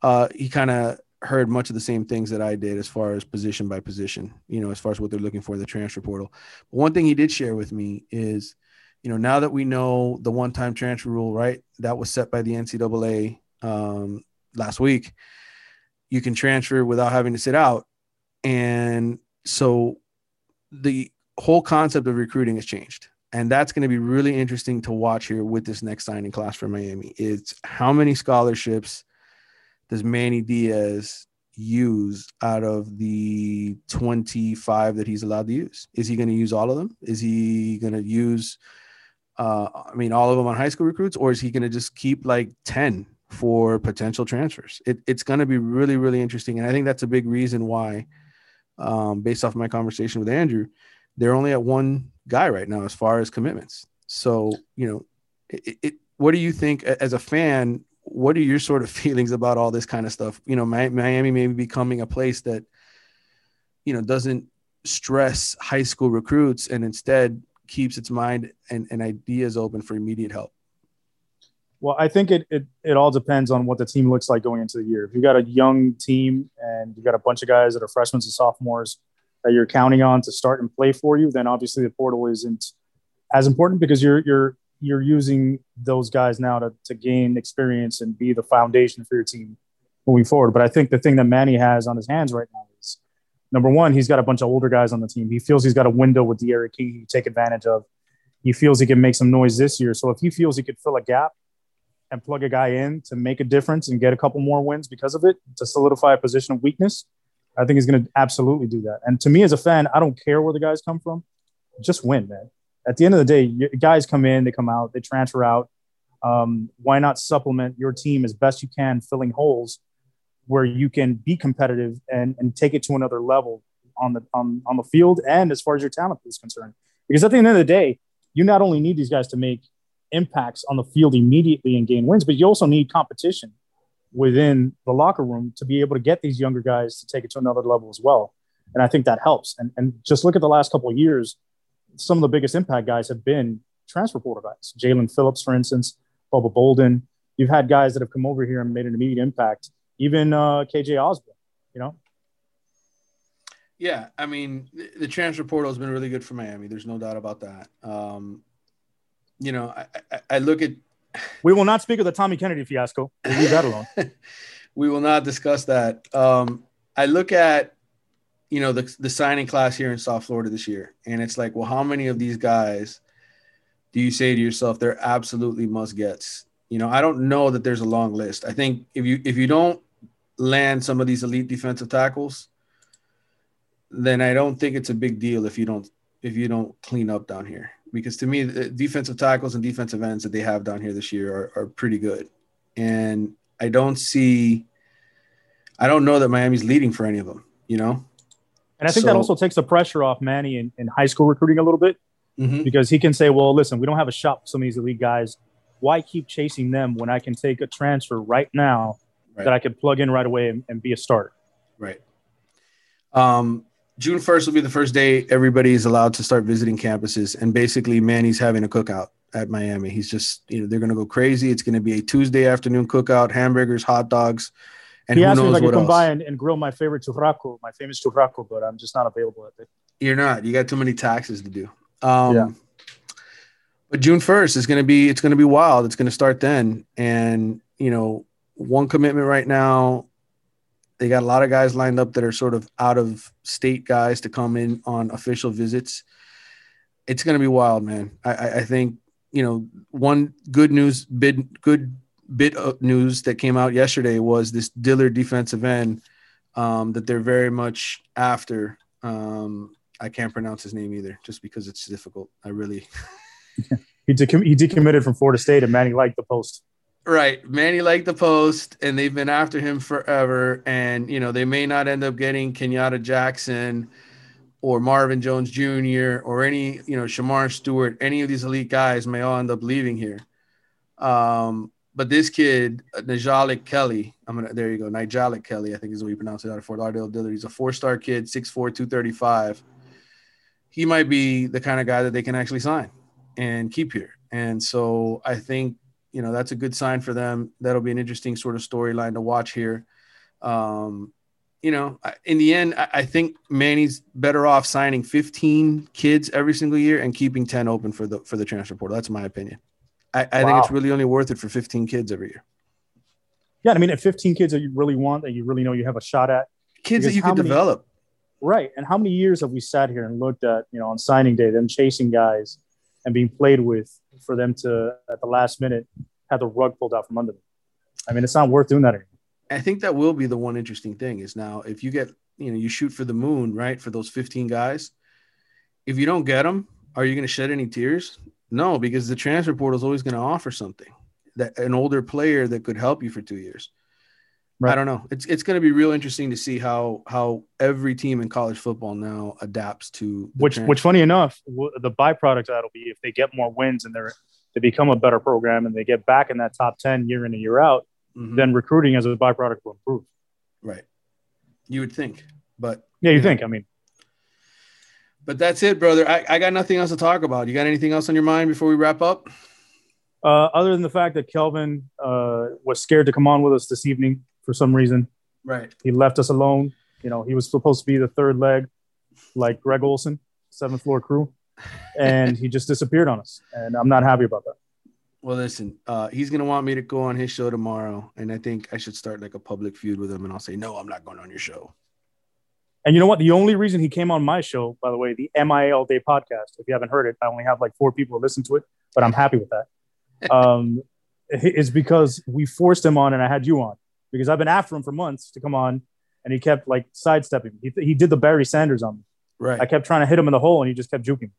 uh, he kind of heard much of the same things that I did as far as position by position, you know, as far as what they're looking for in the transfer portal. But one thing he did share with me is, you know, now that we know the one time transfer rule, right, that was set by the NCAA um, last week you can transfer without having to sit out. And so the whole concept of recruiting has changed. And that's going to be really interesting to watch here with this next signing class for Miami. It's how many scholarships does Manny Diaz use out of the 25 that he's allowed to use? Is he going to use all of them? Is he going to use, uh, I mean, all of them on high school recruits, or is he going to just keep like 10 for potential transfers. It, it's going to be really, really interesting. And I think that's a big reason why, um, based off my conversation with Andrew, they're only at one guy right now as far as commitments. So, you know, it, it, what do you think as a fan? What are your sort of feelings about all this kind of stuff? You know, Mi- Miami maybe becoming a place that, you know, doesn't stress high school recruits and instead keeps its mind and, and ideas open for immediate help? Well, I think it, it it all depends on what the team looks like going into the year. If you got a young team and you got a bunch of guys that are freshmen and sophomores that you're counting on to start and play for you, then obviously the portal isn't as important because you're you're you're using those guys now to, to gain experience and be the foundation for your team moving forward. But I think the thing that Manny has on his hands right now is number one, he's got a bunch of older guys on the team. He feels he's got a window with D'Eriq King to take advantage of. He feels he can make some noise this year. So if he feels he could fill a gap and plug a guy in to make a difference and get a couple more wins because of it to solidify a position of weakness, I think he's going to absolutely do that. And to me as a fan, I don't care where the guys come from. Just win, man. At the end of the day, guys come in, they come out, they transfer out. Um, why not supplement your team as best you can, filling holes where you can be competitive and, and take it to another level on the on, on the field and as far as your talent is concerned. Because at the end of the day, you not only need these guys to make impacts on the field immediately and gain wins, but you also need competition within the locker room to be able to get these younger guys to take it to another level as well. And I think that helps. And, and just look at the last couple of years, some of the biggest impact guys have been transfer portal guys. Jaelan Phillips, for instance, Bubba Bolden. You've had guys that have come over here and made an immediate impact. Even uh, KJ Osborn, you know. Yeah, I mean, the transfer portal has been really good for Miami. There's no doubt about that. Um, you know, I, I, I look at. We will not speak of the Tommy Kennedy fiasco. We'll leave that alone. we will not discuss that. Um, I look at, you know, the the signing class here in South Florida this year, and it's like, well, how many of these guys do you say to yourself they're absolutely must gets? You know, I don't know that there's a long list. I think if you if you don't land some of these elite defensive tackles, then I don't think it's a big deal if you don't if you don't clean up down here because to me, the defensive tackles and defensive ends that they have down here this year are, are pretty good. And I don't see, I don't know that Miami's leading for any of them, you know? And I think so, that also takes the pressure off Manny in, in high school recruiting a little bit mm-hmm. because he can say, well, listen, we don't have a shot for some of these elite guys. Why keep chasing them when I can take a transfer right now right. that I can plug in right away and, and be a starter? Right. Um, June 1st will be the first day everybody is allowed to start visiting campuses. And basically, Manny's having a cookout at Miami. He's just, you know, they're going to go crazy. It's going to be a Tuesday afternoon cookout, hamburgers, hot dogs. And he asked me if I could come else. by and, and, grill my favorite churrasco, my famous churrasco, but I'm just not available at it. You're not. You got too many taxes to do. Um, yeah. But June 1st is going to be, it's going to be wild. It's going to start then. And, you know, one commitment right now they got a lot of guys lined up that are sort of out of state guys to come in on official visits. It's going to be wild, man. I, I think you know one good news bit good bit of news that came out yesterday was this Dillard defensive end um, that they're very much after. Um, I can't pronounce his name either, just because it's difficult. I really. he, decom- he decommitted from Florida State, and Manny liked the post. Right. Manny liked the post and they've been after him forever. And, you know, they may not end up getting Kenyatta Jackson or Marvin Jones Jr. or any, you know, Shamar Stewart, any of these elite guys may all end up leaving here. Um, but this kid, Nyjalik Kelly, I'm gonna there you go, Nyjalik Kelly, I think is the way you pronounce it out of Fort Lauderdale Dillard. He's a four-star kid, 6'4, 235. He might be the kind of guy that they can actually sign and keep here. And so I think you know that's a good sign for them. That'll be an interesting sort of storyline to watch here. Um, you know, in the end, I think Manny's better off signing 15 kids every single year and keeping 10 open for the for the transfer portal. That's my opinion. I, I wow. think it's really only worth it for 15 kids every year. Yeah, I mean, at 15 kids that you really want, that you really know you have a shot at, kids that you can many, develop. Right. And how many years have we sat here and looked at, you know, on signing day, them chasing guys and being played with for them to at the last minute have the rug pulled out from under them. I mean, it's not worth doing that anymore. I think that will be the one interesting thing is now if you get you know you shoot for the moon right for those 15 guys, if you don't get them, are you going to shed any tears? No, because the transfer portal is always going to offer something that an older player that could help you for two years. Right. I don't know. It's it's going to be real interesting to see how how every team in college football now adapts to which transfer. which funny enough the byproduct that'll be if they get more wins and they're they become a better program and they get back in that top 10 year in and year out, mm-hmm. then recruiting as a byproduct will improve. Right. You would think, but yeah, you think, I mean, But that's it, brother. I, I got nothing else to talk about. You got anything else on your mind before we wrap up? Uh, other than the fact that Kelvin uh, was scared to come on with us this evening for some reason, Right. he left us alone. You know, he was supposed to be the third leg, like Greg Olsen, seventh floor crew, and he just disappeared on us. And I'm not happy about that. Well, listen, uh, he's gonna want me to go on his show tomorrow, and I think I should start like a public feud with him, and I'll say, no, I'm not going on your show. And you know what? The only reason he came on my show, by the way, the MIL Day podcast, if you haven't heard it, I only have like four people listen to it, but I'm happy with that. Um, is because we forced him on and I had you on because I've been after him for months to come on and he kept like sidestepping. He, he did the Barry Sanders on me. Right. I kept trying to hit him in the hole and he just kept juking.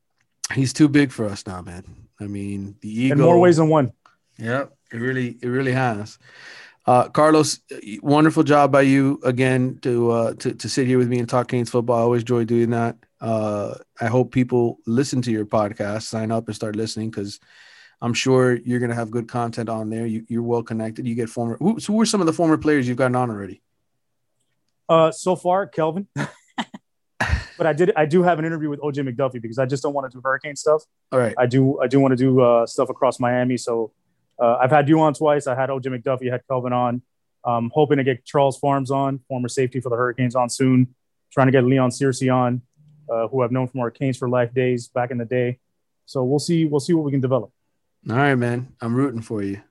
He's too big for us now, man. I mean, the ego. In more ways than one. Yeah, it really, it really has. Uh, Carlos, wonderful job by you again to uh, to to sit here with me and talk Canes football. I always enjoy doing that. Uh, I hope people listen to your podcast, sign up, and start listening because I'm sure you're gonna have good content on there. You, you're well connected. You get former. Who, so who are some of the former players you've gotten on already? Uh, so far, Kelvin. but I did. I do have an interview with OJ McDuffie because I just don't want to do hurricane stuff. All right. I do. I do want to do uh, stuff across Miami. So uh, I've had you on twice. I had OJ McDuffie, had Kelvin on. Um, hoping to get Charles Farms on, former safety for the Hurricanes, on soon. Trying to get Leon Searcy on, uh, who I've known from our Canes for Life days back in the day. So we'll see. We'll see what we can develop. All right, man. I'm rooting for you.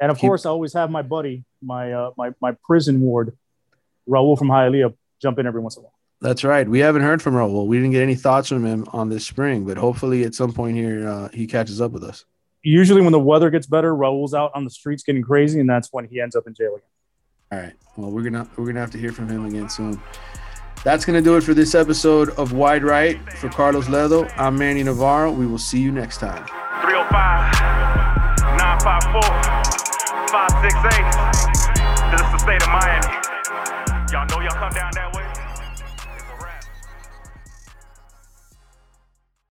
And of Keep- course, I always have my buddy, my uh, my my prison ward, Raul from Hialeah, jump in every once in a while. That's right. We haven't heard from Raul. We didn't get any thoughts from him on this spring, but hopefully at some point here uh, he catches up with us. Usually, when the weather gets better, Raul's out on the streets getting crazy, and that's when he ends up in jail again. All right. Well, we're gonna we're gonna have to hear from him again soon. That's gonna do it for this episode of Wide Right. For Carlos Ledo, I'm Manny Navarro. We will see you next time. 305 954 568. This is the state of Miami. Y'all know y'all come down that way.